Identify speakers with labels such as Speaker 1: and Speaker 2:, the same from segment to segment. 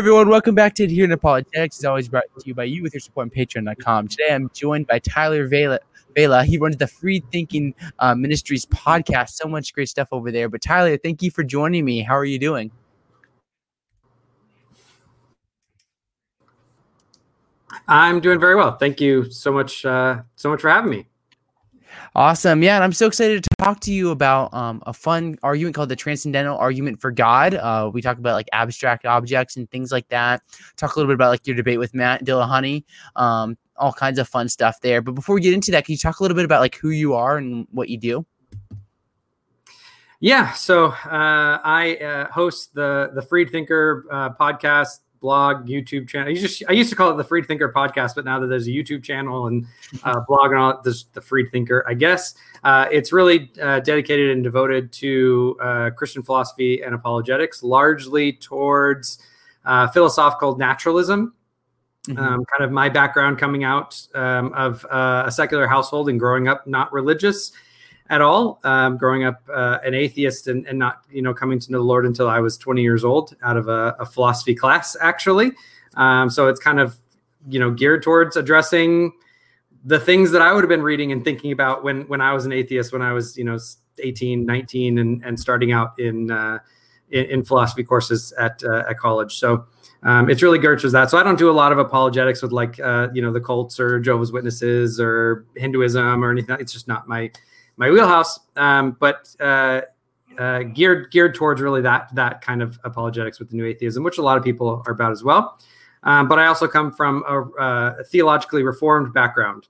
Speaker 1: Everyone, welcome back to Adherent Apologetics. It's always brought to you by you with your support on patreon.com. Today I'm joined by Tyler Vela. Vela. He runs the Free Thinking uh, Ministries podcast. So much great stuff over there. But Tyler, thank you for joining me. How are you doing?
Speaker 2: I'm doing very well. Thank you so much, uh, so much for having me.
Speaker 1: Awesome. Yeah. And I'm so excited to talk to you about um, a fun argument called the Transcendental Argument for God. Uh, we talk about like abstract objects and things like that. Talk a little bit about like your debate with Matt Dillahunty, um, all kinds of fun stuff there. But before we get into that, can you talk a little bit about like who you are and what you do?
Speaker 2: Yeah. So uh, I uh, host the the Freed Thinker uh, podcast blog, YouTube channel. I used, to, I used to call it the Freed Thinker podcast, but now that there's a YouTube channel and uh, blog and all, there's the Freed Thinker, I guess. Uh, it's really uh, dedicated and devoted to uh, Christian philosophy and apologetics, largely towards uh, philosophical naturalism. Mm-hmm. Um, kind of my background coming out um, of uh, a secular household and growing up not religious at all. Um, growing up uh, an atheist and, and, not, you know, coming to know the Lord until I was 20 years old out of a, a philosophy class, actually. Um, so it's kind of, you know, geared towards addressing the things that I would have been reading and thinking about when when I was an atheist, when I was, you know, 18, 19, and, and starting out in, uh, in, in philosophy courses at uh, at college. So. Um, it's really geared towards that. So I don't do a lot of apologetics with like uh, you know the cults or Jehovah's Witnesses or Hinduism or anything. It's just not my my wheelhouse, um, but uh, uh, geared geared towards really that that kind of apologetics with the new atheism, which a lot of people are about as well. Um, but I also come from a, a theologically reformed background,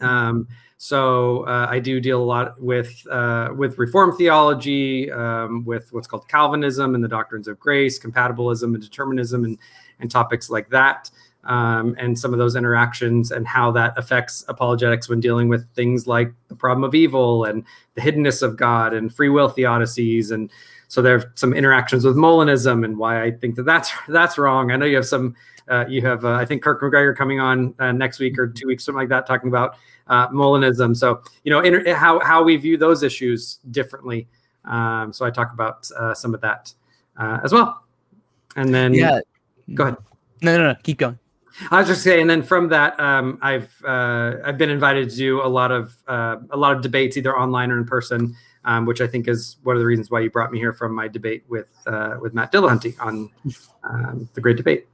Speaker 2: um, so uh, I do deal a lot with uh, with Reformed theology, um, with what's called Calvinism and the doctrines of grace, compatibilism and determinism, and and topics like that um, and some of those interactions and how that affects apologetics when dealing with things like the problem of evil and the hiddenness of God and free will theodicies. And so there are some interactions with Molinism and why I think that that's that's wrong. I know you have some. Uh, you have, uh, I think, Kirk MacGregor coming on uh, next week or two weeks, something like that, talking about uh, Molinism. So you know, inter- how how we view those issues differently. Um, so I talk about uh, some of that uh, as well. And then,
Speaker 1: yeah,
Speaker 2: go ahead.
Speaker 1: No, no, no, keep going.
Speaker 2: I was just saying, and then from that, um, I've uh, I've been invited to do a lot of uh, a lot of debates, either online or in person, um, which I think is one of the reasons why you brought me here from my debate with uh, with Matt Dillahunty on um, the Great Debate.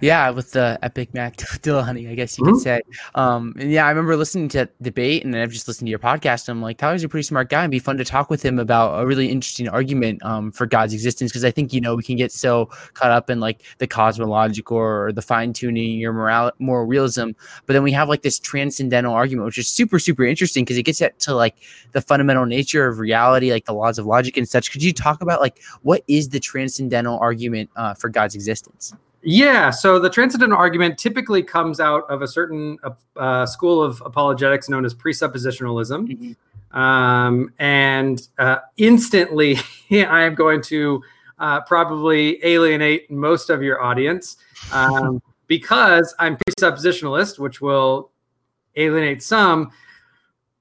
Speaker 1: Yeah, with the epic Matt Dillahunty, I guess you mm-hmm. could say. Um, and yeah, I remember listening to debate, and I've just listened to your podcast. And I'm like, Tyler's a pretty smart guy, and be fun to talk with him about a really interesting argument um, for God's existence. Because I think you know we can get so caught up in like the cosmological or the fine tuning or moral moral realism, but then we have like this transcendental argument, which is super super interesting because it gets to like the fundamental nature of reality, like the laws of logic and such. Could you talk about like what is the transcendental argument uh, for God's existence?
Speaker 2: Yeah, so the transcendental argument typically comes out of a certain uh, school of apologetics known as presuppositionalism. Mm-hmm. Um, and uh, instantly, I am going to uh, probably alienate most of your audience um, because I'm presuppositionalist, which will alienate some.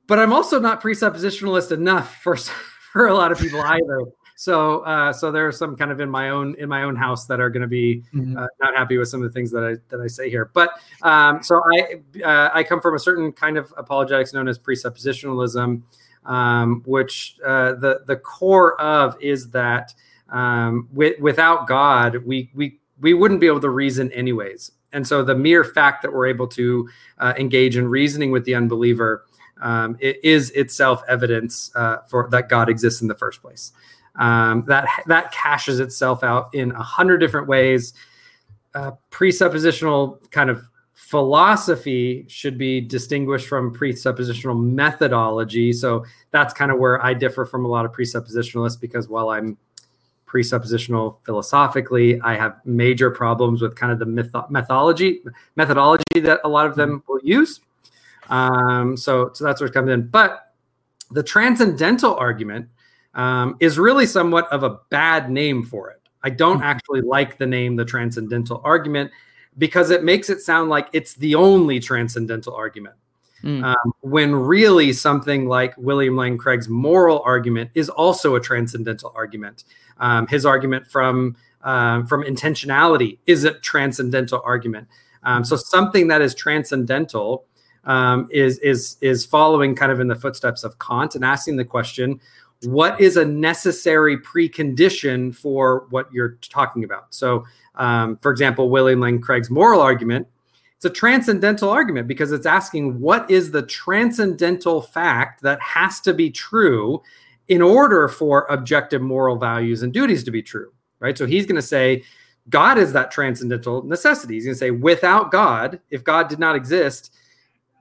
Speaker 2: But I'm also not presuppositionalist enough for for a lot of people either. So uh, so there are some kind of in my own in my own house that are going to be mm-hmm. uh, not happy with some of the things that I that I say here. But um, so I uh, I come from a certain kind of apologetics known as presuppositionalism, um, which uh, the the core of is that um, with, without God we we we wouldn't be able to reason anyways. And so the mere fact that we're able to uh, engage in reasoning with the unbeliever um, it is itself evidence uh, for that God exists in the first place. Um, that that cashes itself out in a hundred different ways. Uh, presuppositional kind of philosophy should be distinguished from presuppositional methodology. So that's kind of where I differ from a lot of presuppositionalists because while I'm presuppositional philosophically, I have major problems with kind of the myth- methodology methodology that a lot of them will use. Um, so so that's where it comes in. But the transcendental argument um, is really somewhat of a bad name for it. I don't mm-hmm. actually like the name the transcendental argument because it makes it sound like it's the only transcendental argument. Mm. Um, when really something like William Lane Craig's moral argument is also a transcendental argument. Um, his argument from um, from intentionality is a transcendental argument. Um, so something that is transcendental um, is is is following kind of in the footsteps of Kant and asking the question, what is a necessary precondition for what you're talking about? So, um, for example, William Lane Craig's moral argument. It's a transcendental argument because it's asking what is the transcendental fact that has to be true in order for objective moral values and duties to be true, right? So he's going to say God is that transcendental necessity. He's going to say without God, if God did not exist,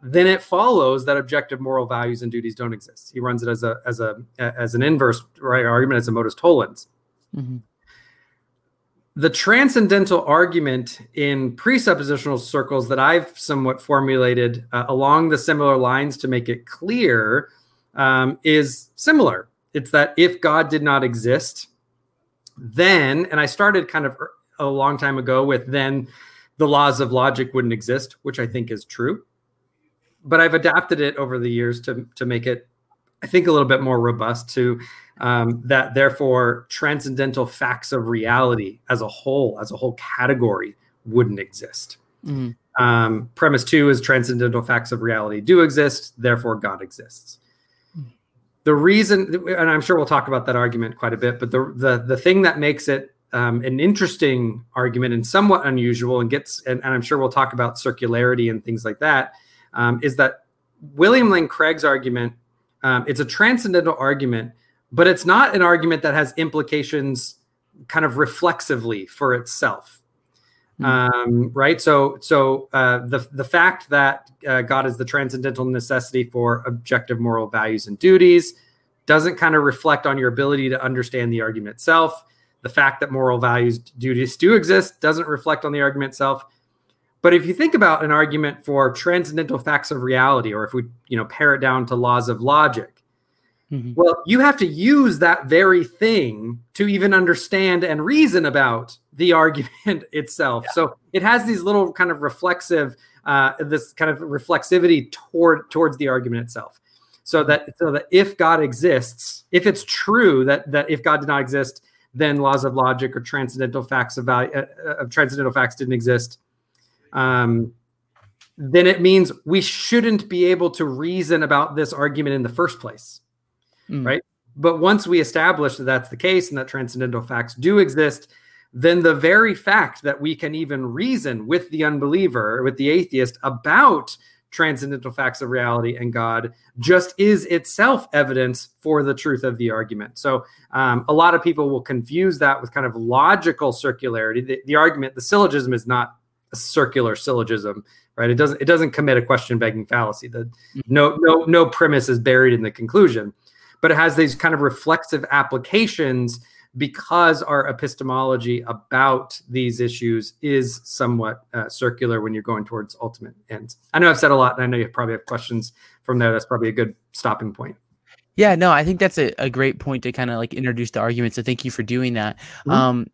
Speaker 2: then it follows that objective moral values and duties don't exist. He runs it as a as a as an inverse right argument as a modus tollens. Mm-hmm. The transcendental argument in presuppositional circles that I've somewhat formulated uh, along the similar lines to make it clear um, is similar. It's that if God did not exist, then, and I started kind of a long time ago with then the laws of logic wouldn't exist, which I think is true but I've adapted it over the years to to make it, I think, a little bit more robust. To um, that, therefore, transcendental facts of reality as a whole, as a whole category, wouldn't exist. Mm-hmm. Um, premise two is transcendental facts of reality do exist, therefore God exists. The reason, and I'm sure we'll talk about that argument quite a bit, but the the the thing that makes it um, an interesting argument and somewhat unusual, and gets, and, and I'm sure we'll talk about circularity and things like that, um, is that William Lane Craig's argument, um, it's a transcendental argument, but it's not an argument that has implications kind of reflexively for itself. Mm-hmm. Um, right. So, so uh, the the fact that uh, God is the transcendental necessity for objective moral values and duties doesn't kind of reflect on your ability to understand the argument itself. The fact that moral values duties do exist doesn't reflect on the argument itself. But if you think about an argument for transcendental facts of reality, or if we, you know, pare it down to laws of logic, mm-hmm. well, you have to use that very thing to even understand and reason about the argument itself. Yeah. So it has these little kind of reflexive, uh, this kind of reflexivity toward towards the argument itself. So that so that if God exists, if it's true that that if God did not exist, then laws of logic or transcendental facts of value uh, uh of transcendental facts didn't exist um, then it means we shouldn't be able to reason about this argument in the first place, mm. right? But once we establish that that's the case and that transcendental facts do exist, then the very fact that we can even reason with the unbeliever, with the atheist about transcendental facts of reality and God just is itself evidence for the truth of the argument. So um, a lot of people will confuse that with kind of logical circularity. The, the argument, the syllogism is not a circular syllogism, right? It doesn't it doesn't commit a question begging fallacy. The mm-hmm. no no no premise is buried in the conclusion, but it has these kind of reflexive applications because our epistemology about these issues is somewhat uh, circular when you're going towards ultimate ends. I know I've said a lot, and I know you probably have questions from there. That's probably a good stopping point.
Speaker 1: Yeah, no, I think that's a, a great point to kind of like introduce the argument. So thank you for doing that. Mm-hmm. Um,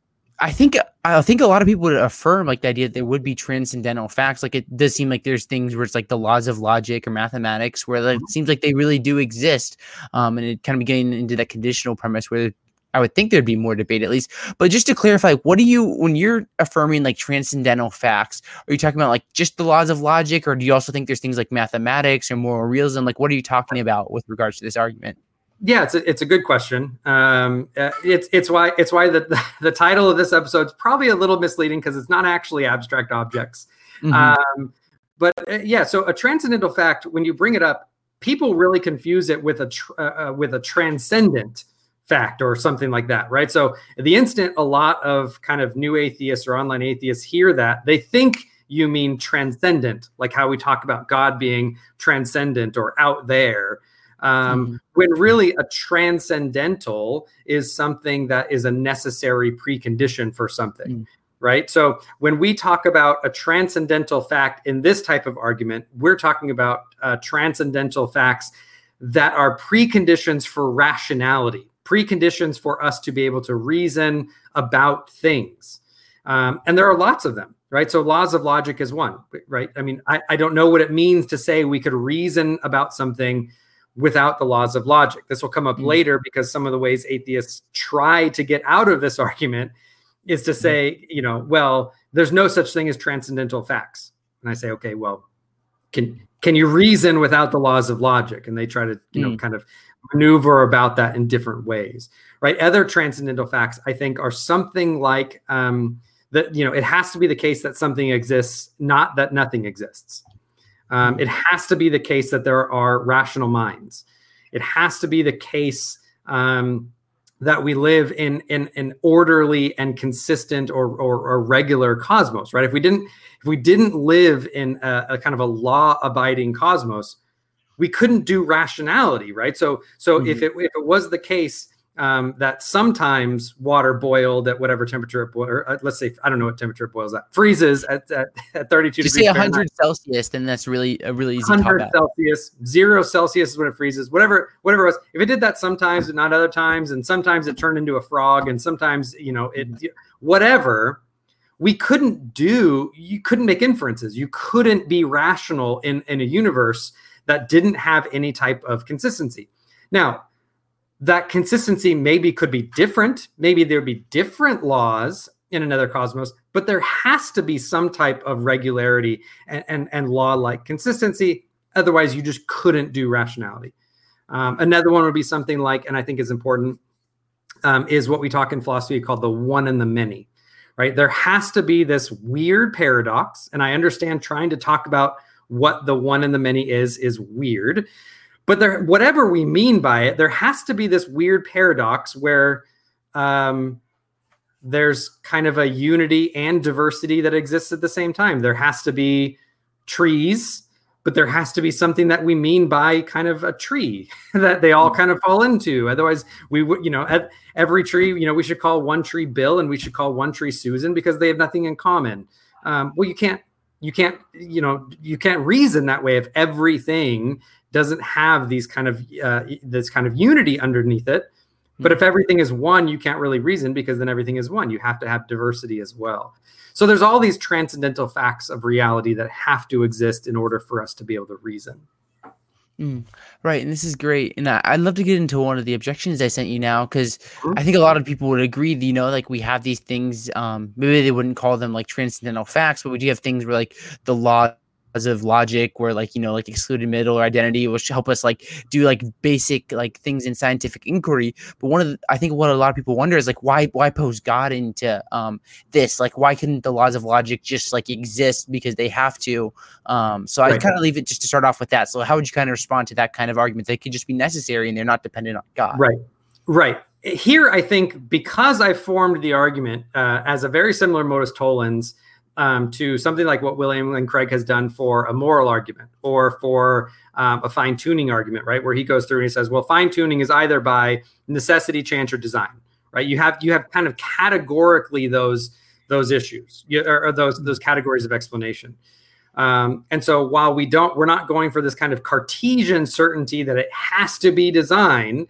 Speaker 1: I think I think a lot of people would affirm like the idea that there would be transcendental facts. Like it does seem like there's things where it's like the laws of logic or mathematics where like, it seems like they really do exist. Um, and it kind of getting into that conditional premise where I would think there'd be more debate at least. But just to clarify, what do you when you're affirming like transcendental facts? Are you talking about like just the laws of logic, or do you also think there's things like mathematics or moral realism? Like, what are you talking about with regards to this argument?
Speaker 2: Yeah, it's a, it's a good question. Um, uh, it's it's why it's why the, the, the title of this episode is probably a little misleading because it's not actually abstract objects. Mm-hmm. Um, but uh, yeah, so a transcendental fact when you bring it up, people really confuse it with a tr- uh, uh, with a transcendent fact or something like that, right? So the instant a lot of kind of new atheists or online atheists hear that, they think you mean transcendent, like how we talk about God being transcendent or out there. Um, mm-hmm. When really a transcendental is something that is a necessary precondition for something. Mm-hmm. Right. So when we talk about a transcendental fact in this type of argument, we're talking about uh, transcendental facts that are preconditions for rationality, preconditions for us to be able to reason about things. Um, and there are lots of them, right? So laws of logic is one, right? I mean, I, I don't know what it means to say we could reason about something without the laws of logic. This will come up mm-hmm. later because some of the ways atheists try to get out of this argument is to say, you know, well, there's no such thing as transcendental facts. And I say, okay, well, can can you reason without the laws of logic? And they try to, you know, mm. kind of maneuver about that in different ways, right? Other transcendental facts, I think, are something like um, that. You know, it has to be the case that something exists, not that nothing exists. Um, it has to be the case that there are rational minds. It has to be the case um, that we live in in an orderly and consistent or, or, or regular cosmos, right? If we didn't if we didn't live in a, a kind of a law abiding cosmos, we couldn't do rationality, right? So so mm-hmm. if it if it was the case um, that sometimes water boiled at whatever temperature it boils, or uh, let's say, I don't know what temperature it boils at, freezes at, at, at 32
Speaker 1: you
Speaker 2: degrees.
Speaker 1: say 100 Celsius, then that's really a really easy
Speaker 2: 100 Celsius, zero Celsius is when it freezes, whatever, whatever it was. If it did that sometimes, but not other times, and sometimes it turned into a frog, and sometimes, you know, it, mm-hmm. whatever, we couldn't do, you couldn't make inferences. You couldn't be rational in, in a universe that didn't have any type of consistency. Now, that consistency maybe could be different. Maybe there'd be different laws in another cosmos, but there has to be some type of regularity and, and, and law like consistency. Otherwise, you just couldn't do rationality. Um, another one would be something like, and I think is important, um, is what we talk in philosophy called the one and the many, right? There has to be this weird paradox. And I understand trying to talk about what the one and the many is, is weird. But there, whatever we mean by it, there has to be this weird paradox where um, there's kind of a unity and diversity that exists at the same time. There has to be trees, but there has to be something that we mean by kind of a tree that they all kind of fall into. Otherwise, we would, you know, every tree, you know, we should call one tree Bill and we should call one tree Susan because they have nothing in common. Um, well, you can't, you can't, you know, you can't reason that way if everything doesn't have these kind of uh, this kind of unity underneath it. But if everything is one, you can't really reason because then everything is one. You have to have diversity as well. So there's all these transcendental facts of reality that have to exist in order for us to be able to reason.
Speaker 1: Mm, right, and this is great. And I, would love to get into one of the objections I sent you now because mm-hmm. I think a lot of people would agree. You know, like we have these things. Um, maybe they wouldn't call them like transcendental facts, but we do have things where like the law of logic where like you know like excluded middle or identity which help us like do like basic like things in scientific inquiry. But one of the, i think what a lot of people wonder is like why why pose god into um this? Like why couldn't the laws of logic just like exist because they have to? Um so right. i kind of leave it just to start off with that. So how would you kind of respond to that kind of argument? They could just be necessary and they're not dependent on god.
Speaker 2: Right. Right. Here i think because i formed the argument uh, as a very similar modus tollens um, to something like what William Lane Craig has done for a moral argument or for um, a fine tuning argument, right? Where he goes through and he says, well, fine tuning is either by necessity, chance, or design, right? You have you have kind of categorically those those issues or, those those categories of explanation. Um, and so while we don't, we're not going for this kind of Cartesian certainty that it has to be design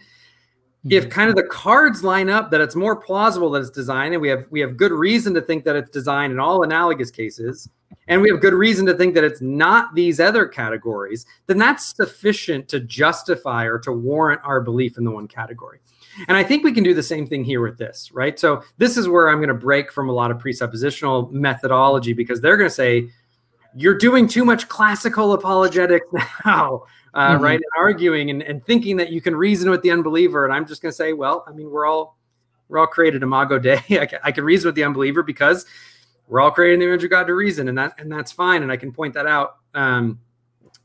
Speaker 2: if mm-hmm. kind of the cards line up that it's more plausible that it's designed and we have we have good reason to think that it's designed in all analogous cases and we have good reason to think that it's not these other categories then that's sufficient to justify or to warrant our belief in the one category. And i think we can do the same thing here with this right? So this is where i'm going to break from a lot of presuppositional methodology because they're going to say you're doing too much classical apologetics now uh, mm-hmm. right? And arguing and, and thinking that you can reason with the unbeliever. And I'm just going to say, well, I mean, we're all we're all created imago Dei. I can, I can reason with the unbeliever because we're all created in the image of God to reason, and that and that's fine. And I can point that out. Um,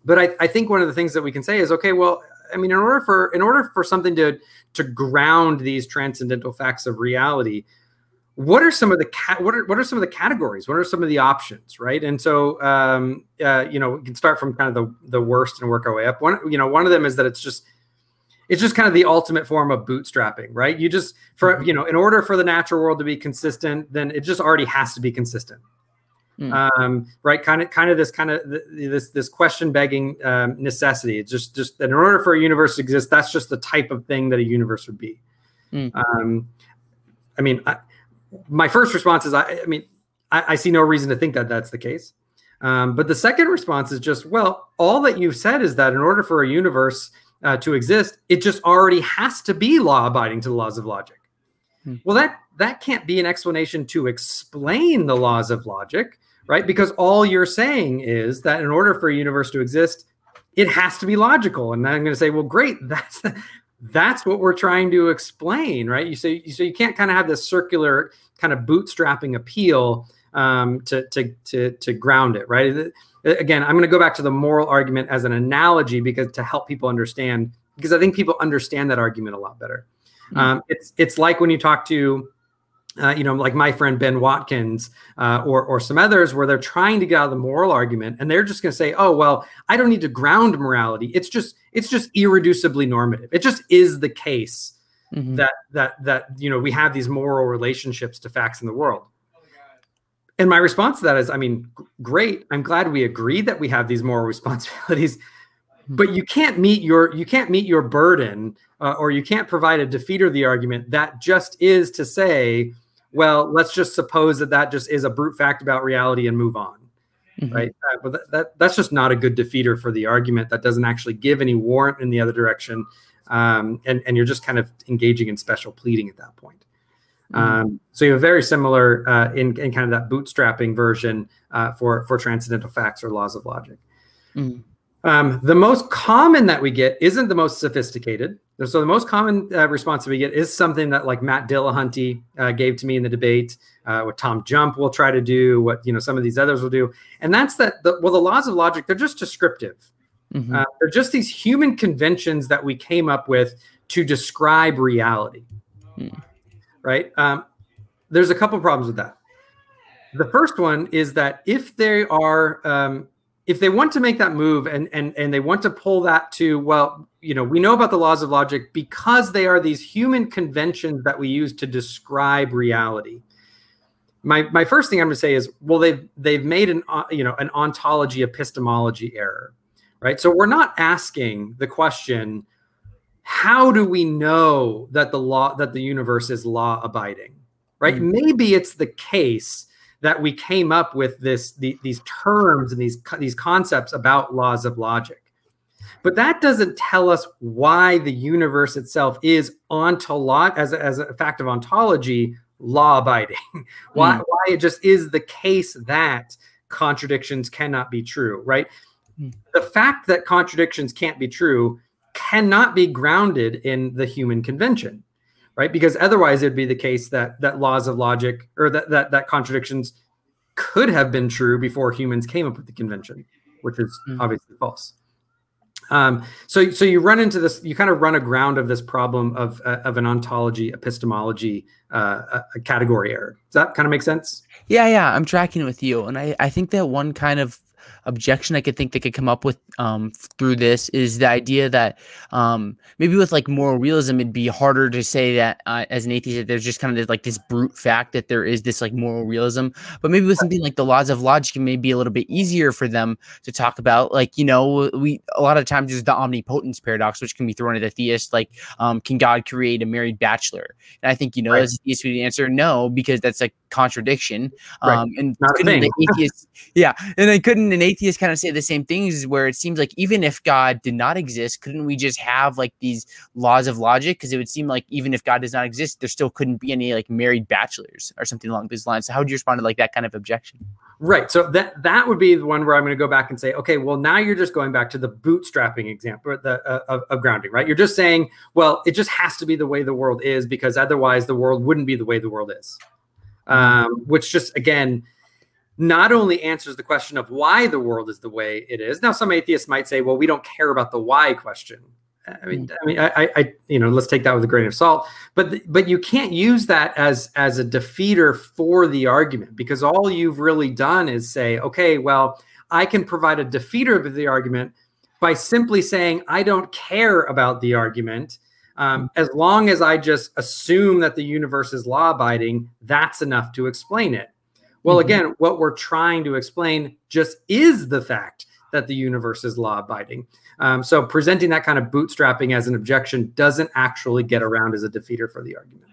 Speaker 2: but I, I think one of the things that we can say is, okay, well, I mean, in order for in order for something to to ground these transcendental facts of reality, what are some of the cat what are what are some of the categories? What are some of the options right? And so um uh, you know we can start from kind of the the worst and work our way up. One you know one of them is that it's just it's just kind of the ultimate form of bootstrapping right? You just for mm-hmm. you know in order for the natural world to be consistent then it just already has to be consistent. Mm. um right? Kind of kind of this kind of this this question begging um, necessity. It's just just that in order for a universe to exist that's just the type of thing that a universe would be. Mm. um i mean I, my first response is, I, I mean, I, I, see no reason to think that that's the case. Um, but the second response is just, well, all that you've said is that in order for a universe uh, to exist, it just already has to be law abiding to the laws of logic. Hmm. Well, that that can't be an explanation to explain the laws of logic, right? Because all you're saying is that in order for a universe to exist, it has to be logical. And I'm going to say, well, great, that's that's what we're trying to explain, right? You say so you can't kind of have this circular kind of bootstrapping appeal um, to to to to ground it, right? Again, I'm going to go back to the moral argument as an analogy because to help people understand, because I think people understand that argument a lot better. Mm-hmm. Um, it's it's like when you talk to uh, you know, like my friend Ben Watkins uh, or or some others, where they're trying to get out of the moral argument, and they're just going to say, "Oh, well, I don't need to ground morality. It's just it's just irreducibly normative. It just is the case mm-hmm. that that that you know we have these moral relationships to facts in the world." And my response to that is, I mean, great. I'm glad we agree that we have these moral responsibilities, hmm. but you can't meet your you can't meet your burden, uh, or you can't provide a defeater of the argument that just is to say well, let's just suppose that that just is a brute fact about reality and move on. Mm-hmm. Right. Uh, but that, that, that's just not a good defeater for the argument. That doesn't actually give any warrant in the other direction. Um, and, and you're just kind of engaging in special pleading at that point. Mm-hmm. Um, so you have very similar uh, in, in kind of that bootstrapping version uh, for, for transcendental facts or laws of logic. Mm-hmm. Um, the most common that we get isn't the most sophisticated. So the most common uh, response that we get is something that like Matt Dillahunty uh, gave to me in the debate, uh, what Tom Jump will try to do, what you know some of these others will do, and that's that. The, well, the laws of logic they're just descriptive. Mm-hmm. Uh, they're just these human conventions that we came up with to describe reality, mm. right? Um, there's a couple problems with that. The first one is that if they are um, if they want to make that move and and and they want to pull that to well you know we know about the laws of logic because they are these human conventions that we use to describe reality. My my first thing i'm going to say is well they've they've made an uh, you know an ontology epistemology error right? So we're not asking the question how do we know that the law that the universe is law abiding right? Mm-hmm. maybe it's the case that we came up with this the, these terms and these these concepts about laws of logic but that doesn't tell us why the universe itself is ontolog as a, as a fact of ontology law abiding why mm. why it just is the case that contradictions cannot be true right mm. the fact that contradictions can't be true cannot be grounded in the human convention right? Because otherwise, it'd be the case that that laws of logic or that that that contradictions could have been true before humans came up with the convention, which is mm-hmm. obviously false. Um, so, so you run into this, you kind of run aground of this problem of uh, of an ontology epistemology uh, a category error. Does that kind of make sense?
Speaker 1: Yeah, yeah, I'm tracking with you, and I I think that one kind of objection I could think they could come up with um, through this is the idea that um, maybe with like moral realism, it'd be harder to say that uh, as an atheist that there's just kind of like this brute fact that there is this like moral realism. But maybe with something like the laws of logic, it may be a little bit easier for them to talk about. Like you know, we a lot of times there's the omnipotence paradox, which can be thrown at a theist. Like, um, can God create a married bachelor? And I think you know, right. as a theist, we answer no because that's a contradiction. Right. Um, and
Speaker 2: Not couldn't the
Speaker 1: atheist, yeah, and then couldn't an atheists kind of say the same things where it seems like even if God did not exist, couldn't we just have like these laws of logic? Because it would seem like even if God does not exist, there still couldn't be any like married bachelors or something along those lines. So how would you respond to like that kind of objection?
Speaker 2: Right. So that that would be the one where I'm going to go back and say, okay, well now you're just going back to the bootstrapping example the, uh, of, of grounding, right? You're just saying, well, it just has to be the way the world is because otherwise the world wouldn't be the way the world is. Mm-hmm. Um, which just again not only answers the question of why the world is the way it is. Now, some atheists might say, "Well, we don't care about the why question." I mean, I mean, I, I, you know, let's take that with a grain of salt. But, but you can't use that as as a defeater for the argument because all you've really done is say, okay, well, I can provide a defeater of the argument by simply saying I don't care about the argument. Um, as long as I just assume that the universe is law abiding, that's enough to explain it. Well, mm-hmm. again, what we're trying to explain just is the fact that the universe is law abiding. Um, so presenting that kind of bootstrapping as an objection doesn't actually get around as a defeater for the argument.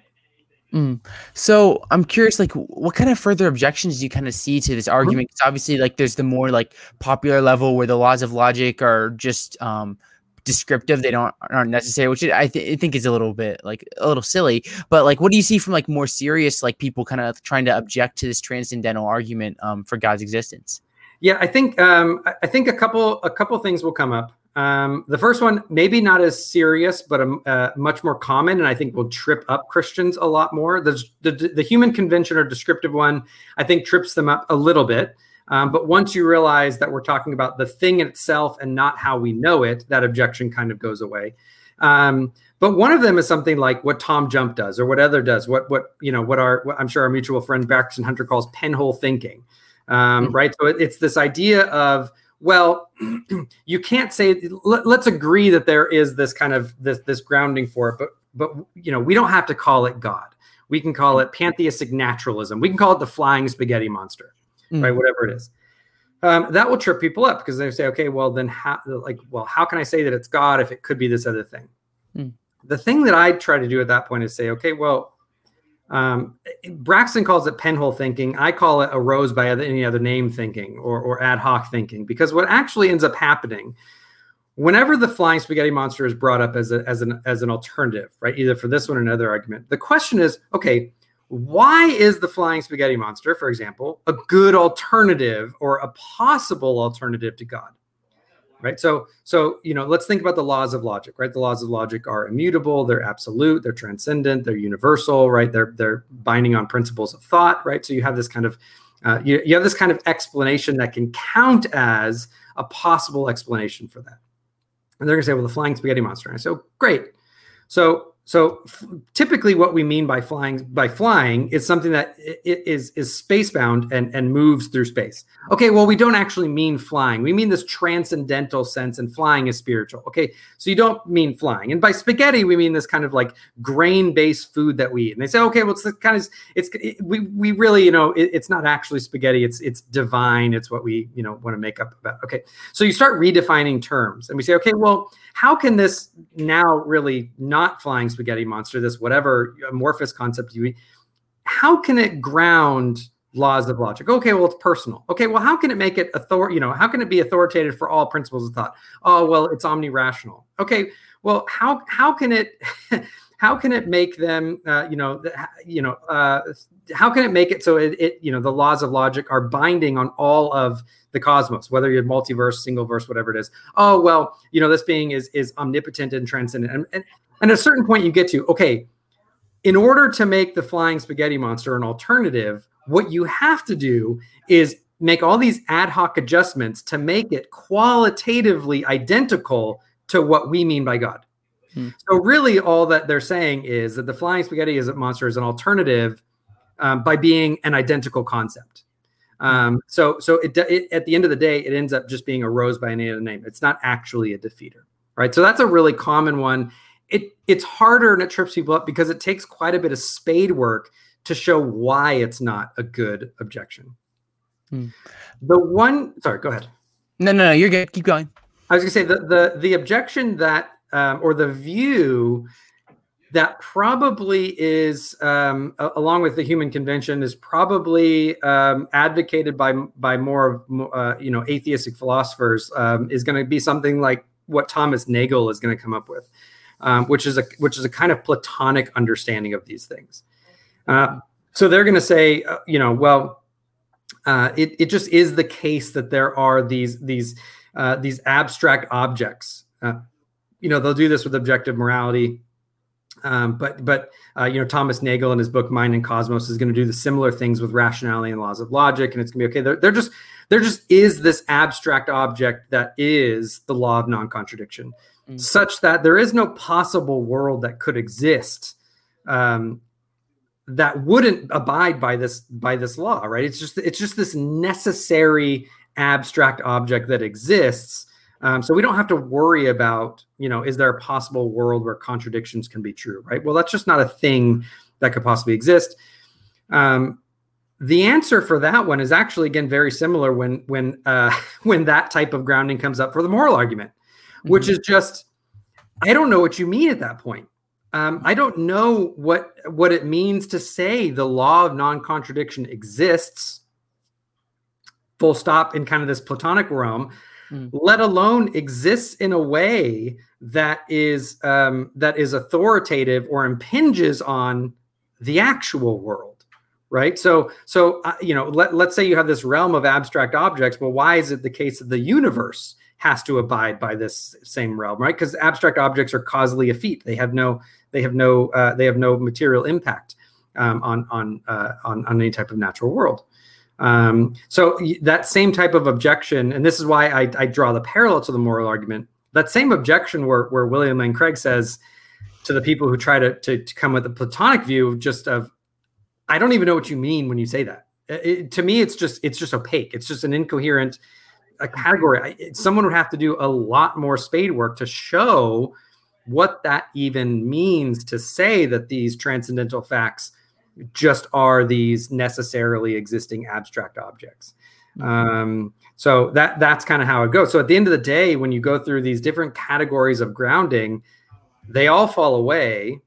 Speaker 1: Mm. So I'm curious, like, what kind of further objections do you kind of see to this mm-hmm. argument? Because obviously, like, there's the more like popular level where the laws of logic are just um, descriptive. They don't aren't necessary, which I, th- I think is a little bit like a little silly. But like, what do you see from like more serious like people kind of trying to object to this transcendental argument um, for God's existence?
Speaker 2: Yeah, I think um, I think a couple a couple things will come up. Um, the first one, maybe not as serious, but a, uh, much more common, and I think will trip up Christians a lot more. The, the, the human convention or descriptive one, I think, trips them up a little bit. Um, but once you realize that we're talking about the thing itself and not how we know it, that objection kind of goes away. Um, but one of them is something like what Tom Jump does, or what other does, what what you know, what our what I'm sure our mutual friend Braxton Hunter calls penhole thinking, um, mm-hmm. right? So it, it's this idea of well you can't say let, us agree that there is this kind of this this grounding for it but but you know we don't have to call it god we can call it pantheistic naturalism we can call it the flying spaghetti monster mm. right whatever it is um, that will trip people up because they say okay well then how like well how can i say that it's god if it could be this other thing mm. the thing that i try to do at that point is say okay well um, Braxton calls it penhole thinking. I call it arose by any other name thinking or, or ad hoc thinking because what actually ends up happening whenever the flying spaghetti monster is brought up as, a, as, an, as an alternative, right, either for this one or another argument, the question is okay, why is the flying spaghetti monster, for example, a good alternative or a possible alternative to God? right? So so you know let's think about the laws of logic right? The laws of logic are immutable they're absolute they're transcendent they're universal right? They're they're binding on principles of thought right? So you have this kind of uh, you, you have this kind of explanation that can count as a possible explanation for that. And they're going to say well the flying spaghetti monster. And i say oh, great. So so f- typically, what we mean by flying by flying is something that is is space bound and and moves through space. Okay, well, we don't actually mean flying. We mean this transcendental sense, and flying is spiritual. Okay, so you don't mean flying. And by spaghetti, we mean this kind of like grain based food that we eat. And they say, okay, well, it's the kind of it's it, we we really you know it, it's not actually spaghetti. It's it's divine. It's what we you know want to make up about. Okay, so you start redefining terms, and we say, okay, well how can this now really not flying spaghetti monster, this whatever amorphous concept you, how can it ground laws of logic? Okay, well, it's personal. Okay, well, how can it make it author? You know, how can it be authoritative for all principles of thought? Oh, well, it's omni-rational. Okay, well, how how can it? how can it make them uh, you know you know uh, how can it make it so it, it, you know the laws of logic are binding on all of the cosmos, whether you're multiverse, single verse, whatever it is. Oh, well, you know, this being is is omnipotent and transcendent. And, and, and at a certain point you get to, okay, in order to make the flying spaghetti monster an alternative, what you have to do is make all these ad hoc adjustments to make it qualitatively identical to what we mean by God. Hmm. So really, all that they're saying is that the flying spaghetti monster is an alternative um, by being an identical concept. Um, so so it, it, at the end of the day, it ends up just being a rose by any other name. It's not actually a defeater, right? So that's a really common one. It it's harder and it trips people up because it takes quite a bit of spade work to show why it's not a good objection. Hmm. The one, sorry, go ahead.
Speaker 1: No, no, no, you're good. Keep going.
Speaker 2: I was gonna say the the the objection that um, or the view that probably is, um, along with the Human Convention, is probably um, advocated by by more uh, you know atheistic philosophers. Um, is going to be something like what Thomas Nagel is going to come up with, um, which is a which is a kind of Platonic understanding of these things. Uh, so they're going to say, uh, you know, well, uh, it it just is the case that there are these these uh, these abstract objects. Uh, you know, they'll do this with objective morality um, but but uh, you know Thomas Nagel in his book Mind and Cosmos is going to do the similar things with rationality and laws of logic, and it's going to be okay. There, there just there just is this abstract object that is the law of non-contradiction, mm-hmm. such that there is no possible world that could exist um, that wouldn't abide by this by this law. Right? It's just it's just this necessary abstract object that exists um, so we don't have to worry about, you know, is there a possible world where contradictions can be true, right? Well, that's just not a thing that could possibly exist. Um, the answer for that one is actually again very similar when when uh, when that type of grounding comes up for the moral argument, mm-hmm. which is just I don't know what you mean at that point. Um, I don't know what what it means to say the law of non-contradiction exists. Full stop in kind of this Platonic realm mm. let alone exists in a way that is um, that is authoritative or impinges on the actual world right? So so uh, you know let, let's say you have this realm of abstract objects well why is it the case that the universe has to abide by this same realm right? Because abstract objects are causally effete. They have no they have no uh, they have no material impact um, on on, uh, on on any type of natural world um, so that same type of objection and this is why I, I draw the parallel to the moral argument that same objection where, where William Lane Craig says to the people who try to, to, to come with a Platonic view just of, I don't even know what you mean when you say that. It, to me, it's just it's just opaque. It's just an incoherent a category. I, someone would have to do a lot more spade work to show what that even means to say that these transcendental facts just are these necessarily existing abstract objects. Mm-hmm. Um, so that that's kind of how it goes. So at the end of the day, when you go through these different categories of grounding, they all fall away.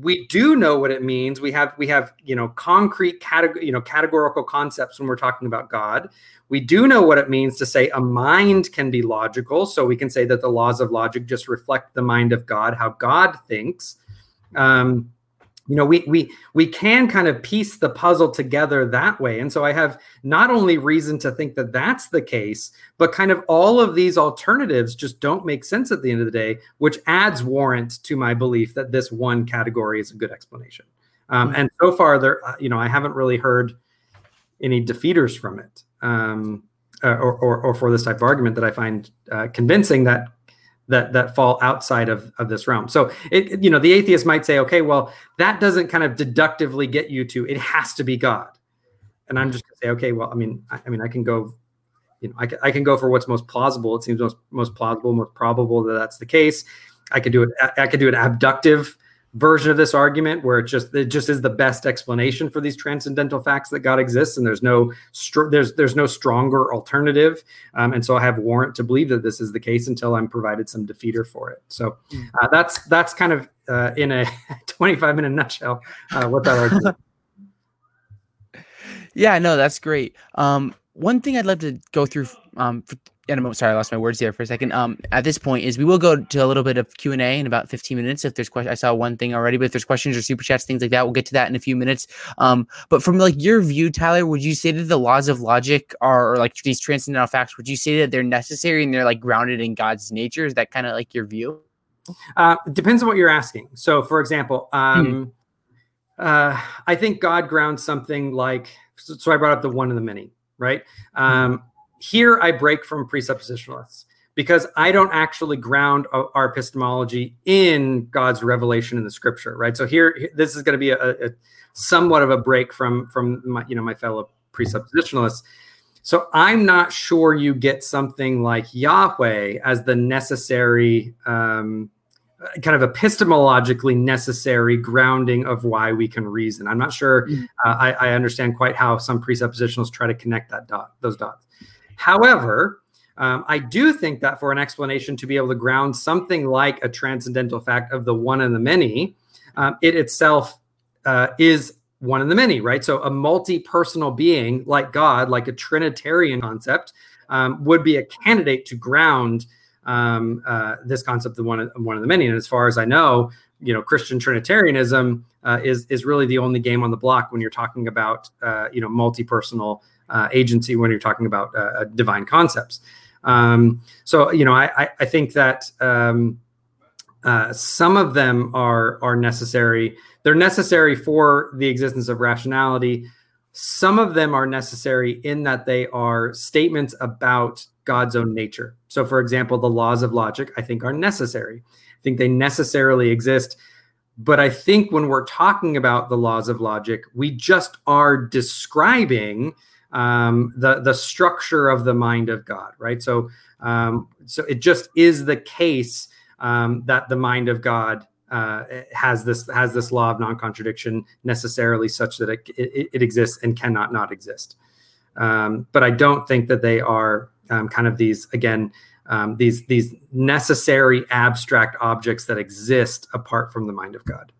Speaker 2: We do know what it means. We have we have you know concrete category you know categorical concepts when we're talking about God. We do know what it means to say a mind can be logical. So we can say that the laws of logic just reflect the mind of God, how God thinks. Um, you know we we we can kind of piece the puzzle together that way. And so i have not only reason to think that that's the case but kind of all of these alternatives just don't make sense at the end of the day which adds warrant to my belief that this one category is a good explanation. Um, and so far there uh, you know i haven't really heard any defeaters from it um, uh, or, or, or for this type of argument that i find uh, convincing that that that fall outside of of this realm. So it you know the atheist might say, okay, well that doesn't kind of deductively get you to it has to be God, and I'm just gonna say, okay, well I mean I, I mean I can go, you know I can, I can go for what's most plausible. It seems most most plausible, most probable that that's the case. I could do it. I could do an abductive version of this argument where it just it just is the best explanation for these transcendental facts that God exists, and there's no str- there's there's no stronger alternative, um, and so I have warrant to believe that this is the case until I'm provided some defeater for it. So hmm. uh, that's that's kind of uh, in a 25 minute nutshell uh, what that argument.
Speaker 1: yeah, no, that's great. Um, one thing I'd love to go through um, and I'm sorry, I lost my words there for a second. Um, at this point, is we will go to a little bit of Q and A in about 15 minutes. If there's questions, I saw one thing already, but if there's questions or super chats, things like that, we'll get to that in a few minutes. Um, but from like your view, Tyler, would you say that the laws of logic are or like these transcendental facts? Would you say that they're necessary and they're like grounded in God's nature? Is that kind of like your view?
Speaker 2: Uh, depends on what you're asking. So, for example, um, hmm. uh, I think God grounds something like. So, so, I brought up the one and the many, right? Hmm. Um, here I break from presuppositionalists because I don't actually ground our epistemology in God's revelation in the scripture, right? So here, this is going to be a, a, somewhat of a break from from my, you know my fellow presuppositionalists. So I'm not sure you get something like Yahweh as the necessary, um, kind of epistemologically necessary grounding of why we can reason. I'm not sure mm. uh, I, I, understand quite how some presuppositionalists try to connect that dot, those dots. However, um, I do think that for an explanation to be able to ground something like a transcendental fact of the one and the many, um, it itself uh, is one and the many, right? So a multi-personal being like God, like a Trinitarian concept, um, would be a candidate to ground um, uh, this concept of one, one of the many. And as far as I know, you know, Christian Trinitarianism uh, is is really the only game on the block when you're talking about uh, you know multi-personal uh, agency when you're talking about uh, divine concepts. Um, so you know, I, I think that um, uh, some of them are are necessary. They're necessary for the existence of rationality. Some of them are necessary in that they are statements about God's own nature. So, for example, the laws of logic I think are necessary. I think they necessarily exist. But I think when we're talking about the laws of logic, we just are describing um, the the structure of the mind of God, right? So um, so it just is the case um, that the mind of God uh, has this has this law of non contradiction necessarily such that it, it, it, exists and cannot not exist. Um, but I don't think that they are um, kind of these again um, these these necessary abstract objects that exist apart from the mind of God.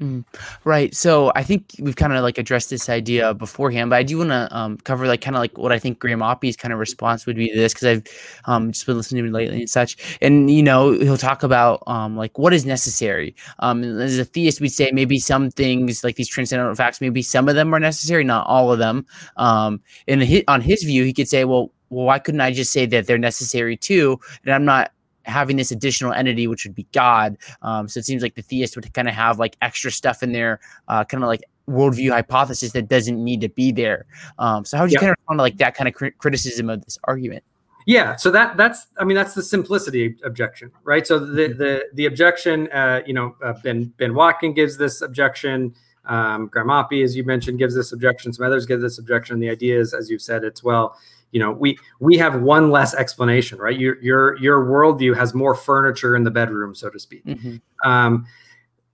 Speaker 1: Mm, right. So I think we've kind of like addressed this idea beforehand, but I do want to um, cover like kind of like what I think Graham Oppy's kind of response would be to this because I've um, just been listening to him lately and such. And you know, he'll talk about um, like what is necessary. Um, as a theist, we'd say maybe some things like these transcendental facts, maybe some of them are necessary, not all of them. Um, and his, on his view, he could say, well, well, why couldn't I just say that they're necessary too? And I'm not having this additional entity, which would be God. Um, so it seems like the theist would kind of have like extra stuff in there, uh, kind of like worldview hypothesis that doesn't need to be there. Um, so how would you kind of respond to like that kind of cr- criticism of this argument?
Speaker 2: Yeah, so that that's I mean that's the simplicity objection, right? So the mm-hmm. the the objection, uh, you know, uh, Ben Ben Watkin gives this objection. Um, Graham Oppy, as you mentioned, gives this objection. Some others give this objection. The idea is, as you've said, it's well, you know we we have one less explanation right? Your your your worldview has more furniture in the bedroom so to speak. Mm-hmm. um,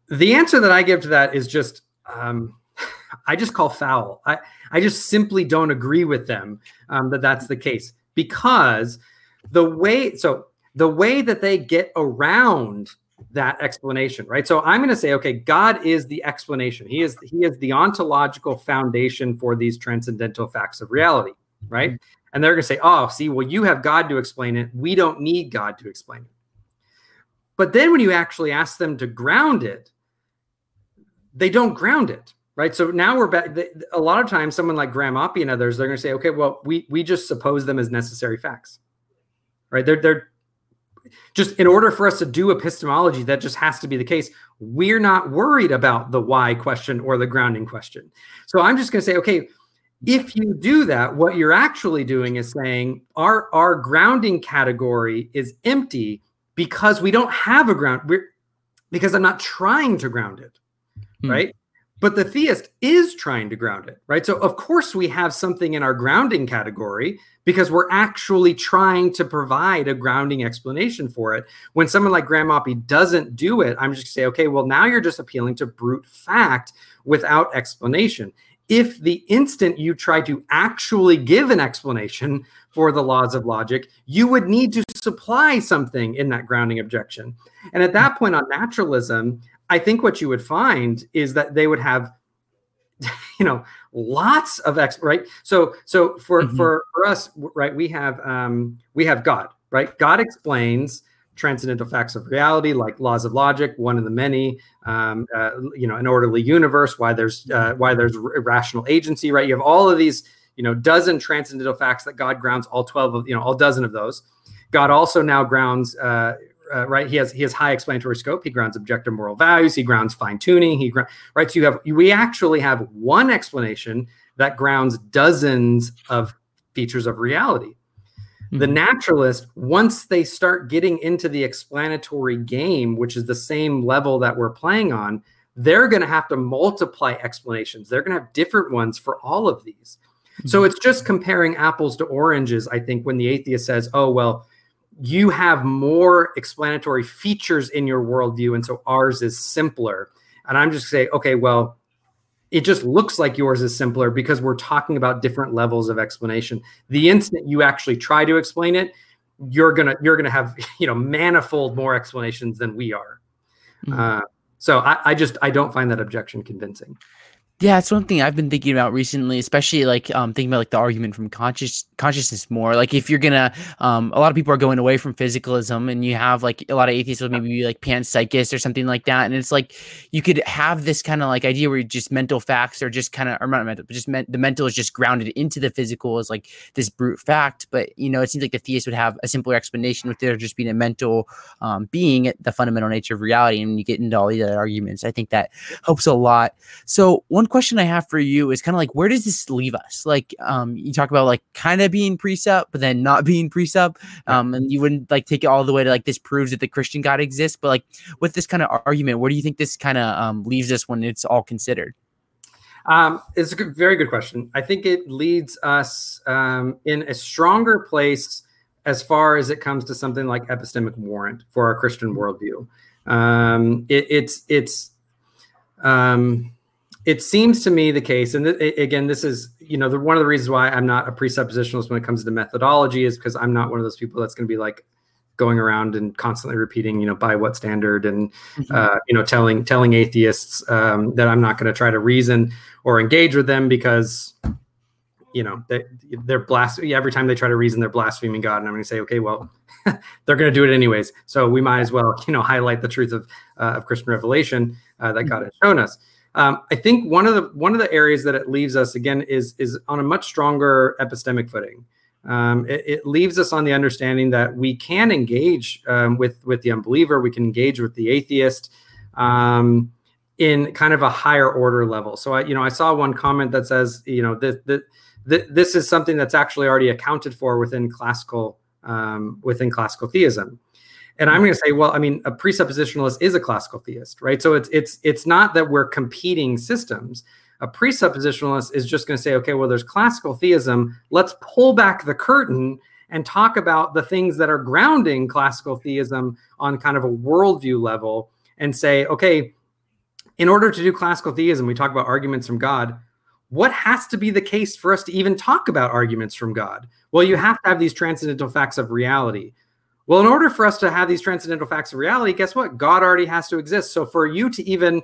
Speaker 2: the answer that i give to that is just um, i just call foul. I i just simply don't agree with them um, that that's the case because the way so the way that they get around that explanation right? So i'm going to say okay god is the explanation. He is he is the ontological foundation for these transcendental facts of reality right mm-hmm and they're going to say, oh, see, well, you have God to explain it. We don't need God to explain it. But then when you actually ask them to ground it, they don't ground it, right? So now we're back. A lot of times, someone like Graham Oppy and others, they're going to say, okay, well, we we just suppose them as necessary facts, right? They're they're just in order for us to do epistemology, that just has to be the case. We're not worried about the why question or the grounding question. So I'm just going to say, okay, if you do that, what you're actually doing is saying our our grounding category is empty because we don't have a ground. We're because I'm not trying to ground it, hmm. right? But the theist is trying to ground it, right? So of course we have something in our grounding category because we're actually trying to provide a grounding explanation for it. When someone like Graham Oppy doesn't do it, I'm just say, okay, well now you're just appealing to brute fact without explanation if the instant you try to actually give an explanation for the laws of logic, you would need to supply something in that grounding objection. And at that point on naturalism, I think what you would find is that they would have you know lots of ex right so so for mm-hmm. for for us right we have um we have god right god explains transcendental facts of reality, like laws of logic, one of the many, um, uh, you know, an orderly universe, why there's uh, why there's irrational agency, right? You have all of these, you know, dozen transcendental facts that God grounds all twelve of, you know, all dozen of those. God also now grounds, uh, uh right? He has he has high explanatory scope. He grounds objective moral values. He grounds fine tuning. He right. So you have we actually have one explanation that grounds dozens of features of reality. The mm-hmm. naturalist, once they start getting into the explanatory game, which is the same level that we're playing on, they're going to have to multiply explanations. They're going to have different ones for all of these. Mm-hmm. So it's just comparing apples to oranges, I think, when the atheist says, oh, well, you have more explanatory features in your worldview. And so ours is simpler. And I'm just saying, okay, well, it just looks like yours is simpler because we're talking about different levels of explanation. The instant you actually try to explain it, you're gonna you're gonna have you know manifold more explanations than we are. Mm-hmm. Uh, so I, I just I don't find that objection convincing.
Speaker 1: Yeah, it's one thing I've been thinking about recently, especially like um, thinking about like the argument from conscious consciousness more. Like if you're gonna, um, a lot of people are going away from physicalism, and you have like a lot of atheists would maybe be like panpsychists or something like that, and it's like you could have this kind of like idea where just mental facts are just kind of or not mental, but just the mental is just grounded into the physical as like this brute fact. But you know, it seems like the theist would have a simpler explanation with there just being a mental um, being, at the fundamental nature of reality, and when you get into all these other arguments, I think that helps a lot. So one one question I have for you is kind of like, where does this leave us? Like, um, you talk about like kind of being presup, but then not being presup. Um, and you wouldn't like take it all the way to like this proves that the Christian God exists. But like with this kind of argument, where do you think this kind of um, leaves us when it's all considered?
Speaker 2: Um, it's a good, very good question. I think it leads us um, in a stronger place as far as it comes to something like epistemic warrant for our Christian worldview. Um, it, it's it's um, it seems to me the case, and th- again, this is you know the, one of the reasons why I'm not a presuppositionalist when it comes to methodology is because I'm not one of those people that's going to be like going around and constantly repeating, you know, by what standard, and mm-hmm. uh, you know, telling telling atheists um, that I'm not going to try to reason or engage with them because you know they, they're blaspheming every time they try to reason they're blaspheming god and i'm going to say okay well they're going to do it anyways. So we might as well you know highlight the truth of uh, of christian revelation uh, that god has shown us um, i think one of the one of the areas that it leaves us again is is on a much stronger epistemic footing. Um, it, it, leaves us on the understanding that we can engage um, with with the unbeliever. We can engage with the atheist um, in kind of a higher order level. So i you know i saw one comment that says you know that that this is something that's actually already accounted for within classical um, within classical theism. And I'm going to say, well, I mean, a presuppositionalist is a classical theist, right? So it's it's it's not that we're competing systems. A presuppositionalist is just going to say, okay, well, there's classical theism. Let's pull back the curtain and talk about the things that are grounding classical theism on kind of a worldview level and say, okay, in order to do classical theism, we talk about arguments from God what has to be the case for us to even talk about arguments from God? Well, you have to have these transcendental facts of reality. Well, in order for us to have these transcendental facts of reality, guess what? God already has to exist. So for you to even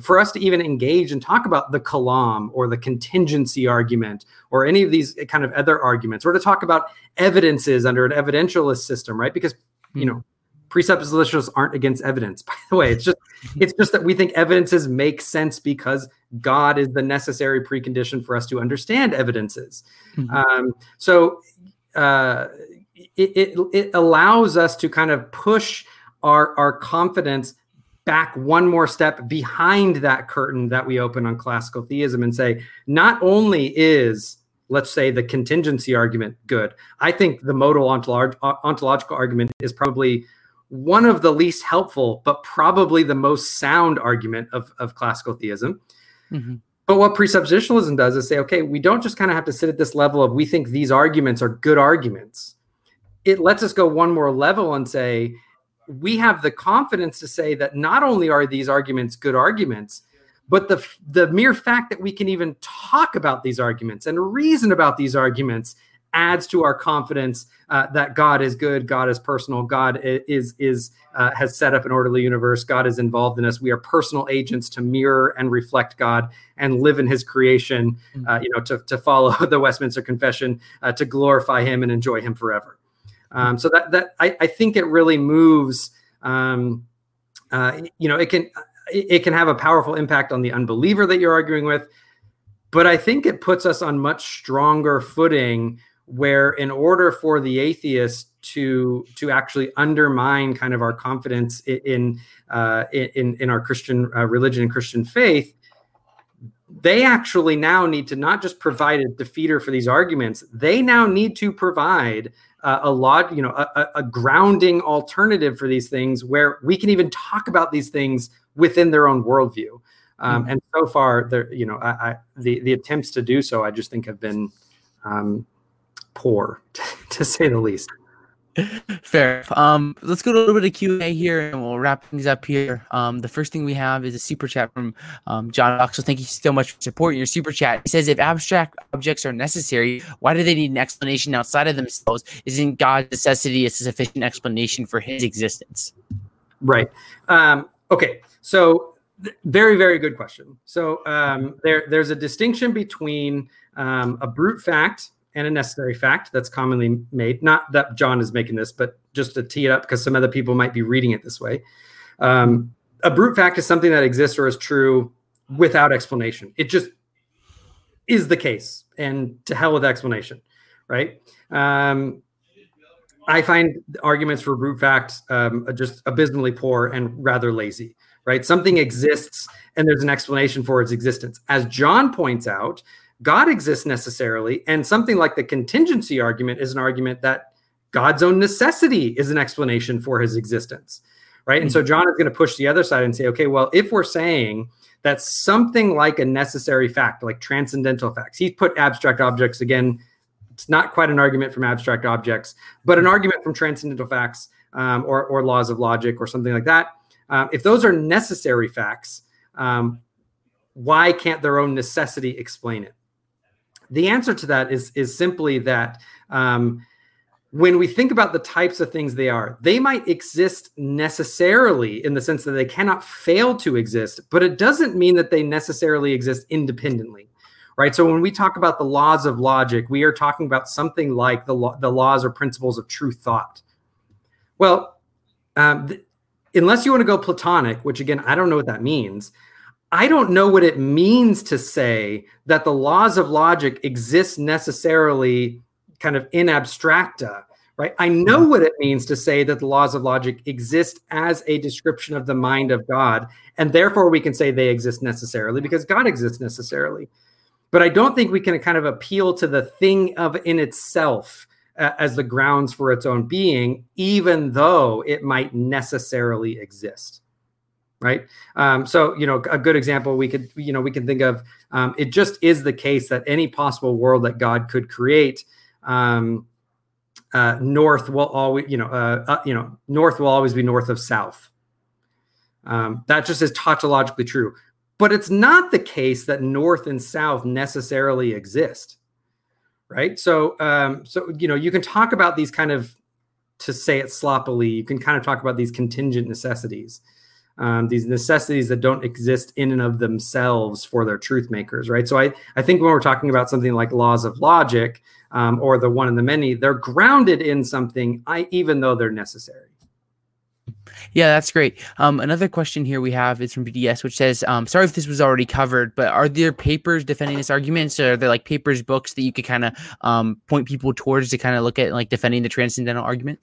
Speaker 2: for us to even engage and talk about the kalam or the contingency argument or any of these kind of other arguments or to talk about evidences under an evidentialist system, right? Because you know, presuppositionalists aren't against evidence by the way it's just it's just that we think evidences make sense because god is the necessary precondition for us to understand evidences mm-hmm. um, so uh, it, it, it allows us to kind of push our our confidence back one more step behind that curtain that we open on classical theism and say not only is let's say the contingency argument good i think the modal ontolog- ontological argument is probably one of the least helpful, but probably the most sound argument of, of classical theism. Mm-hmm. But what presuppositionalism does is say, okay, we don't just kind of have to sit at this level of we think these arguments are good arguments. It lets us go one more level and say, we have the confidence to say that not only are these arguments good arguments, but the the mere fact that we can even talk about these arguments and reason about these arguments adds to our confidence uh, that God is good, God is personal, God is is uh, has set up an orderly universe, God is involved in us. We are personal agents to mirror and reflect God and live in His creation. Mm. Uh, you know, to to follow the Westminster Confession, uh, to glorify Him and enjoy Him forever. Um, so that that I, I, think it really moves. Um, uh, you know, it can it can have a powerful impact on the unbeliever that you're arguing with but I think it puts us on much stronger footing where in order for the atheist to to actually undermine kind of our confidence in uh, in in our Christian uh, religion and Christian faith, they actually now need to not just provide a defeater for these arguments; they now need to provide uh, a lot, you know, a, a, grounding alternative for these things where we can even talk about these things within their own worldview. Um, mm-hmm. And so far, there, you know, I, I, the the attempts to do so, I just think have been um, poor, to say the least.
Speaker 1: Fair. Um, let's go to a little bit of Q and A here, and we'll wrap things up here. Um, the first thing we have is a super chat from um, John. So thank you so much for supporting your super chat. He says, "If abstract objects are necessary, why do they need an explanation outside of themselves? Isn't God's necessity a sufficient explanation for His existence?"
Speaker 2: Right. Um, okay. So very very good question so um, there there's a distinction between um, a brute fact and a necessary fact that's commonly made. Not that John is making this, but just to tee it up because some other people might be reading it this way. Um, a brute fact is something that exists or is true without explanation. It just is the case, and to hell with explanation, right? Um, I find arguments for brute fact um, just abysmally poor and rather lazy, right? Something exists and there's an explanation for its existence. As John points out, God exists necessarily. And something like the contingency argument is an argument that God's own necessity is an explanation for his existence. Right. Mm-hmm. And so mm-hmm. John is going to push the other side and say, okay, well, if we're saying that something like a necessary fact, like transcendental facts, he's put abstract objects again. It's not quite an argument from abstract objects, but an argument from transcendental facts um, or, or laws of logic or something like that. Um, if those are necessary facts, um, why can't their own necessity explain it? The answer to that is is simply that um, when we think about the types of things they are, they might exist necessarily in the sense that they cannot fail to exist, but it doesn't mean that they necessarily exist independently, right? So when we talk about the laws of logic, we are talking about something like the, lo- the laws or principles of true thought. Well, um, th- unless you want to go Platonic, which again, I don't know what that means. I don't know what it means to say that the laws of logic exist necessarily kind of in abstracta, right? I know what it means to say that the laws of logic exist as a description of the mind of God, and therefore we can say they exist necessarily because God exists necessarily. But I don't think we can kind of appeal to the thing of in itself uh, as the grounds for its own being, even though it might necessarily exist right um, so you know a good example we could you know we can think of um, it just is the case that any possible world that god could create um, uh, north will always, you know, uh, uh, you know, north will always be north of south. Um, that just is tautologically true. But it's not the case that north and south necessarily exist, right? So, um, so you know, you can talk about these kind of, to say it sloppily, you can kind of talk about these contingent necessities. Um, these necessities that don't exist in and of themselves for their truth makers, right? So I, I think when we're talking about something like laws of logic, um, or the one and the many, they're grounded in something, I, even though they're necessary.
Speaker 1: Yeah, that's great. Um, another question here we have is from BDS, which says, um, "Sorry if this was already covered, but are there papers defending this argument? So are there like papers, books that you could kind of um, point people towards to kind of look at like defending the transcendental argument?"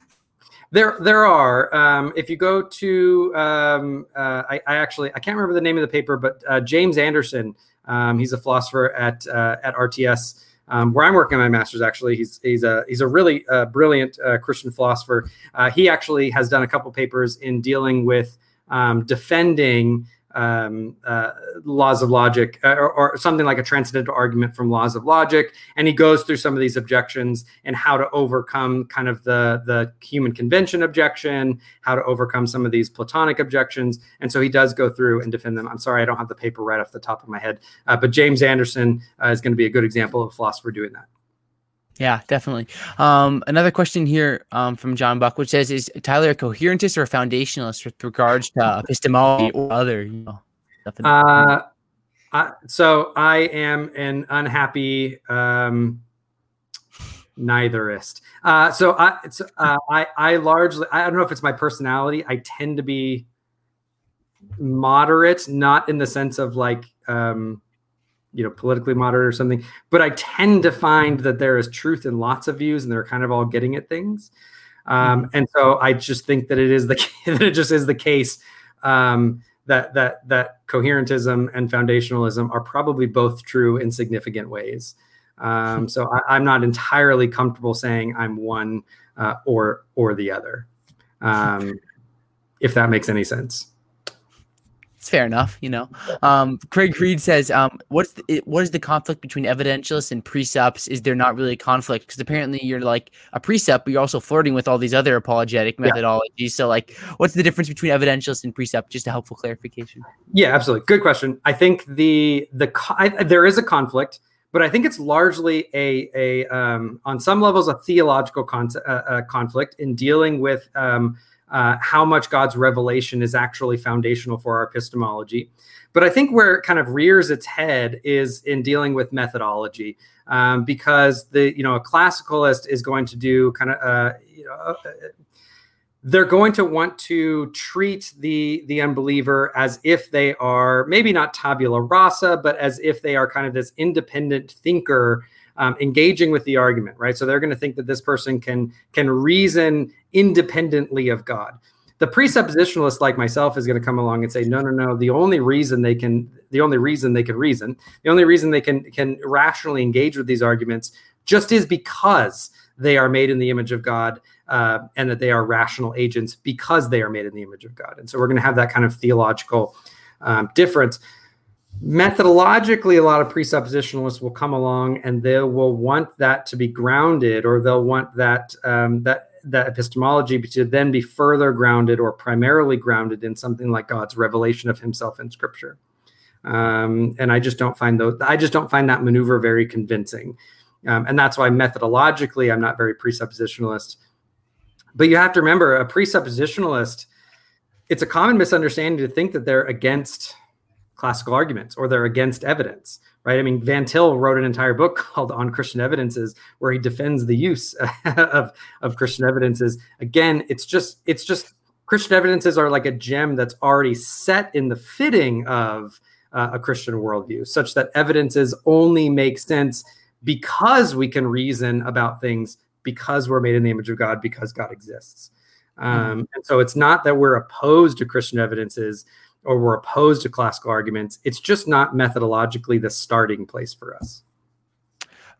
Speaker 2: There, there are. Um, if you go to, um, uh, I, I, actually I can't remember the name of the paper, but uh, James Anderson, um, he's a philosopher at uh, at RTS um, where I'm working on my master's. Actually, he's he's a he's a really uh, brilliant uh, Christian philosopher. Uh, he actually has done a couple papers in dealing with um, defending um, uh, laws of logic uh, or, or, something like a transcendental argument from laws of logic. And he goes through some of these objections and how to overcome kind of the the human convention objection how to overcome some of these platonic objections. And so he does go through and defend them. I'm sorry i don't have the paper right off the top of my head. Uh, but james anderson uh, is going to be a good example of a philosopher doing that
Speaker 1: yeah, definitely. Um, another question here um, from John Buck, which says, "Is Tyler a coherentist or a foundationalist with regards to epistemology or other?" You know,
Speaker 2: uh, I, so I am an unhappy um, neitherist. Uh, so I, uh, I, I largely, I don't know if it's my personality. I tend to be moderate, not in the sense of like. Um, you know politically moderate or something but i tend to find that there is truth in lots of views and they're kind of all getting at things um, mm-hmm. and so i just think that it is the that it just is the case um, that that that coherentism and foundationalism are probably both true in significant ways um, hmm. so I, am not entirely comfortable saying i'm one uh, or or the other um, if that makes any sense
Speaker 1: it's fair enough, you know. Um, Craig Reed says, um, "What's the, what is the conflict between evidentialists and presups? Is there not really a conflict? Because apparently you're like a presup, but you're also flirting with all these other apologetic methodologies. Yeah. So, like, what's the difference between evidentialist and presup? Just a helpful clarification."
Speaker 2: Yeah, absolutely. Good question. I think the the I, there is a conflict, but I think it's largely a a um, on some levels a theological con- uh, uh, conflict in dealing with. Um, uh, how much God's revelation is actually foundational for our epistemology. But I think where it kind of rears its head is in dealing with methodology, um, because the you know a classicalist is going to do kind of uh, you know. Uh, they're going to want to treat the the unbeliever as if they are maybe not tabula rasa, but as if they are kind of this independent thinker um, engaging with the argument, right? So they're going to think that this person can can reason independently of God. The presuppositionalist like myself is going to come along and say, no, no, no. The only reason they can, the only reason they can reason, the only reason they can can rationally engage with these arguments, just is because they are made in the image of God uh, and that they are rational agents because they are made in the image of God. And so we're going to have that kind of theological um, difference methodologically a lot of presuppositionalists will come along and they will want that to be grounded or they'll want that um, that that epistemology to then be further grounded or primarily grounded in something like god's revelation of himself in scripture um, and i just don't find those i just don't find that maneuver very convincing Um, and that's why methodologically, I'm not very presuppositionalist. But you have to remember a presuppositionalist, it's a common misunderstanding to think that they're against classical arguments or they're against evidence right? I mean, Van Til wrote an entire book called On Christian Evidences, where he defends the use of, of Christian evidences. Again, it's just it's just Christian evidences are like a gem that's already set in the fitting of uh, a Christian worldview, such that evidences only make sense because we can reason about things because we're made in the image of God, because God exists. Um, mm-hmm. And so it's not that we're opposed to Christian evidences or we're opposed to classical arguments. It's just not methodologically the starting place for us.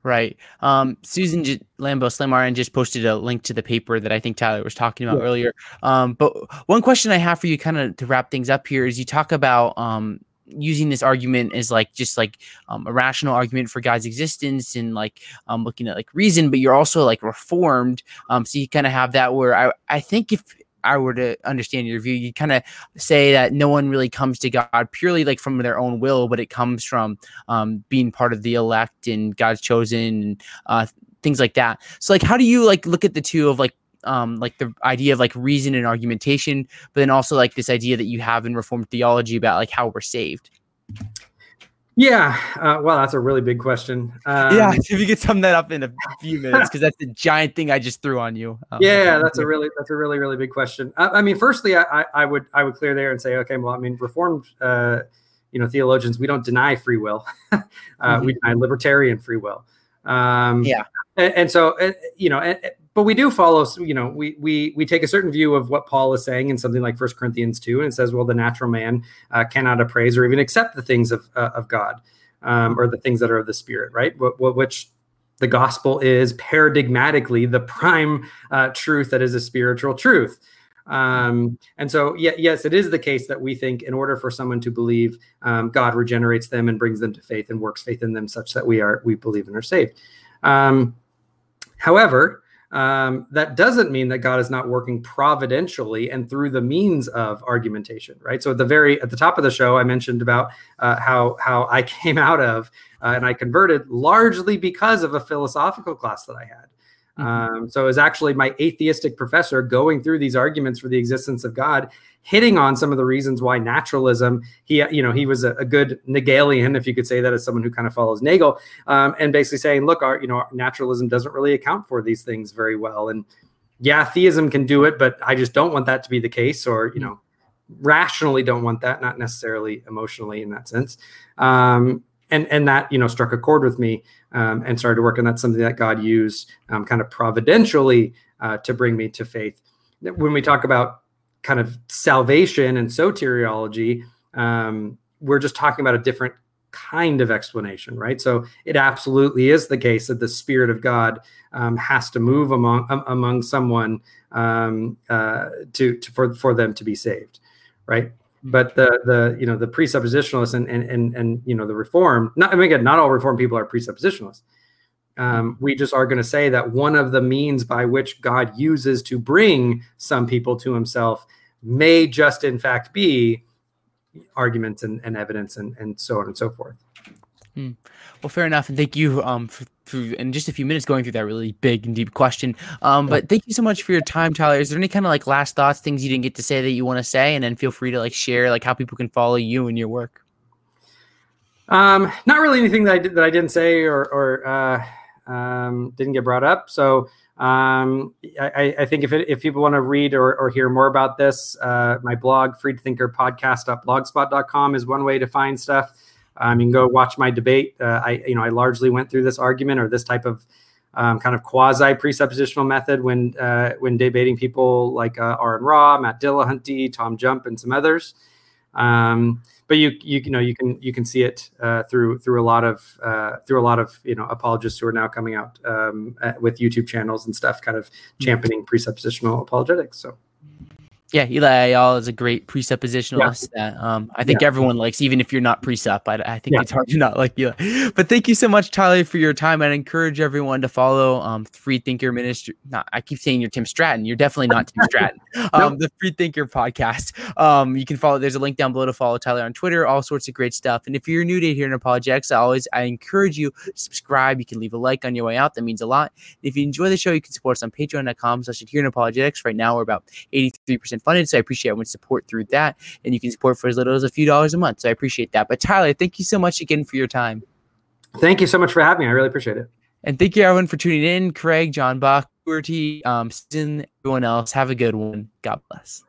Speaker 1: Right. Um, Susan J- Lambo Slamaran just posted a link to the paper that I think Tyler was talking about yeah. earlier. Um, but one question I have for you, kind of to wrap things up here, is you talk about um, using this argument as like just like um, a rational argument for God's existence and like um, looking at like reason, but you're also like reformed. Um, so you kind of have that where I I think if I were to understand your view, you kind of say that no one really comes to God purely like from their own will, but it comes from um, being part of the elect and God's chosen and uh, things like that. So like, how do you like look at the two of like um, like the idea of like reason and argumentation, but then also like this idea that you have in Reformed theology about like how we're saved?
Speaker 2: Yeah, uh, well, that's a really big question.
Speaker 1: Um, yeah, if you could sum that up in a few minutes, because that's the giant thing I just threw on you.
Speaker 2: Um, yeah, that's a really that's a really really big question. I, I mean, firstly, I, I, would I would clear there and say, okay, well, I mean, reformed, uh, you know, theologians, we don't deny free will. uh, mm-hmm. We deny libertarian free will.
Speaker 1: Um, yeah,
Speaker 2: and, and so uh, you know, but we do follow you know we we we take a certain view of what paul is saying in something like First corinthians 2 and it says well the natural man uh, cannot appraise or even accept the things of uh, of god um, or the things that are of the spirit right? What, what, which the gospel is paradigmatically the prime uh, truth that is a spiritual truth. Um, and so yeah, yes it is the case that we think in order for someone to believe um, god regenerates them and brings them to faith and works faith in them such that we are we believe and are saved. Um, however um, that doesn't mean that God is not working providentially and through the means of argumentation, right? So at the very at the top of the show, I mentioned about uh, how how I came out of uh, and I converted largely because of a philosophical class that I had. Mm-hmm. Um, so it was actually my atheistic professor going through these arguments for the existence of God hitting on some of the reasons why naturalism he you know he was a, a good Nagelian if you could say that as someone who kind of follows Nagel um, and basically saying look our you know naturalism doesn't really account for these things very well. And yeah theism can do it but I just don't want that to be the case or you know rationally don't want that not necessarily emotionally in that sense. Um, and and that you know struck a chord with me um, and started to work and that's something that God used um, kind of providentially uh, to bring me to faith when we talk about kind of salvation and soteriology, um, we're just talking about a different kind of explanation, right? So it absolutely is the case that the Spirit of God um, has to move among among someone um, uh, to, to, for for them to be saved, right? But the the you know the presuppositionalists and and and, and you know the reform not I mean again not all reform people are presuppositionalists. Um, we just are going to say that one of the means by which God uses to bring some people to himself may just in fact be arguments and, and evidence and, and so on and so forth.
Speaker 1: Hmm. Well, fair enough. And thank you um, for, for, in just a few minutes going through that really big and deep question. Um, but thank you so much for your time, Tyler. Is there any kind of like last thoughts, things you didn't get to say that you want to say? And then feel free to like share like how people can follow you and your work.
Speaker 2: Um, not really anything that I did that I didn't say or, or uh, um, didn't get brought up. So um, I, I, think if it, if people want to read or, or hear more about this, uh, my blog freedthinkerpodcast.blogspot.com is one way to find stuff. Um, you can go watch my debate. Uh, I you know I largely went through this argument or this type of um, kind of quasi presuppositional method when uh, when debating people like uh, Aron Ra, Matt Dillahunty, Tom Jump, and some others. Um, but you, you you know you can you can see it uh, through through a lot of uh, through a lot of you know apologists who are now coming out um, with YouTube channels and stuff, kind of championing presuppositional apologetics. So.
Speaker 1: Yeah, Eli Ayala is a great presuppositionalist yeah. that um, I think yeah. everyone likes, even if you're not presup. I, I think yeah. it's hard to not like Eli. But thank you so much, Tyler, for your time. I'd encourage everyone to follow um, Free Thinker Ministry. Not, I keep saying you're Tim Stratton. You're definitely not Tim Stratton. Um. The Freed Thinker podcast. Um, you can follow. There's a link down below to follow Tyler on Twitter. All sorts of great stuff. And if you're new to here in Apologetics, I always I encourage you to subscribe. You can leave a like on your way out. That means a lot. If you enjoy the show, you can support us on Patreon.com/slash Here in Apologetics. Right now, we're about 83% funded. So I appreciate everyone's support through that. And you can support for as little as a few dollars a month. So I appreciate that. But Tyler, thank you so much again for your time.
Speaker 2: Thank you so much for having me. I really appreciate it.
Speaker 1: And thank you everyone for tuning in. Craig, John Bach, T, um, Susan, everyone else. Have a good one. God bless.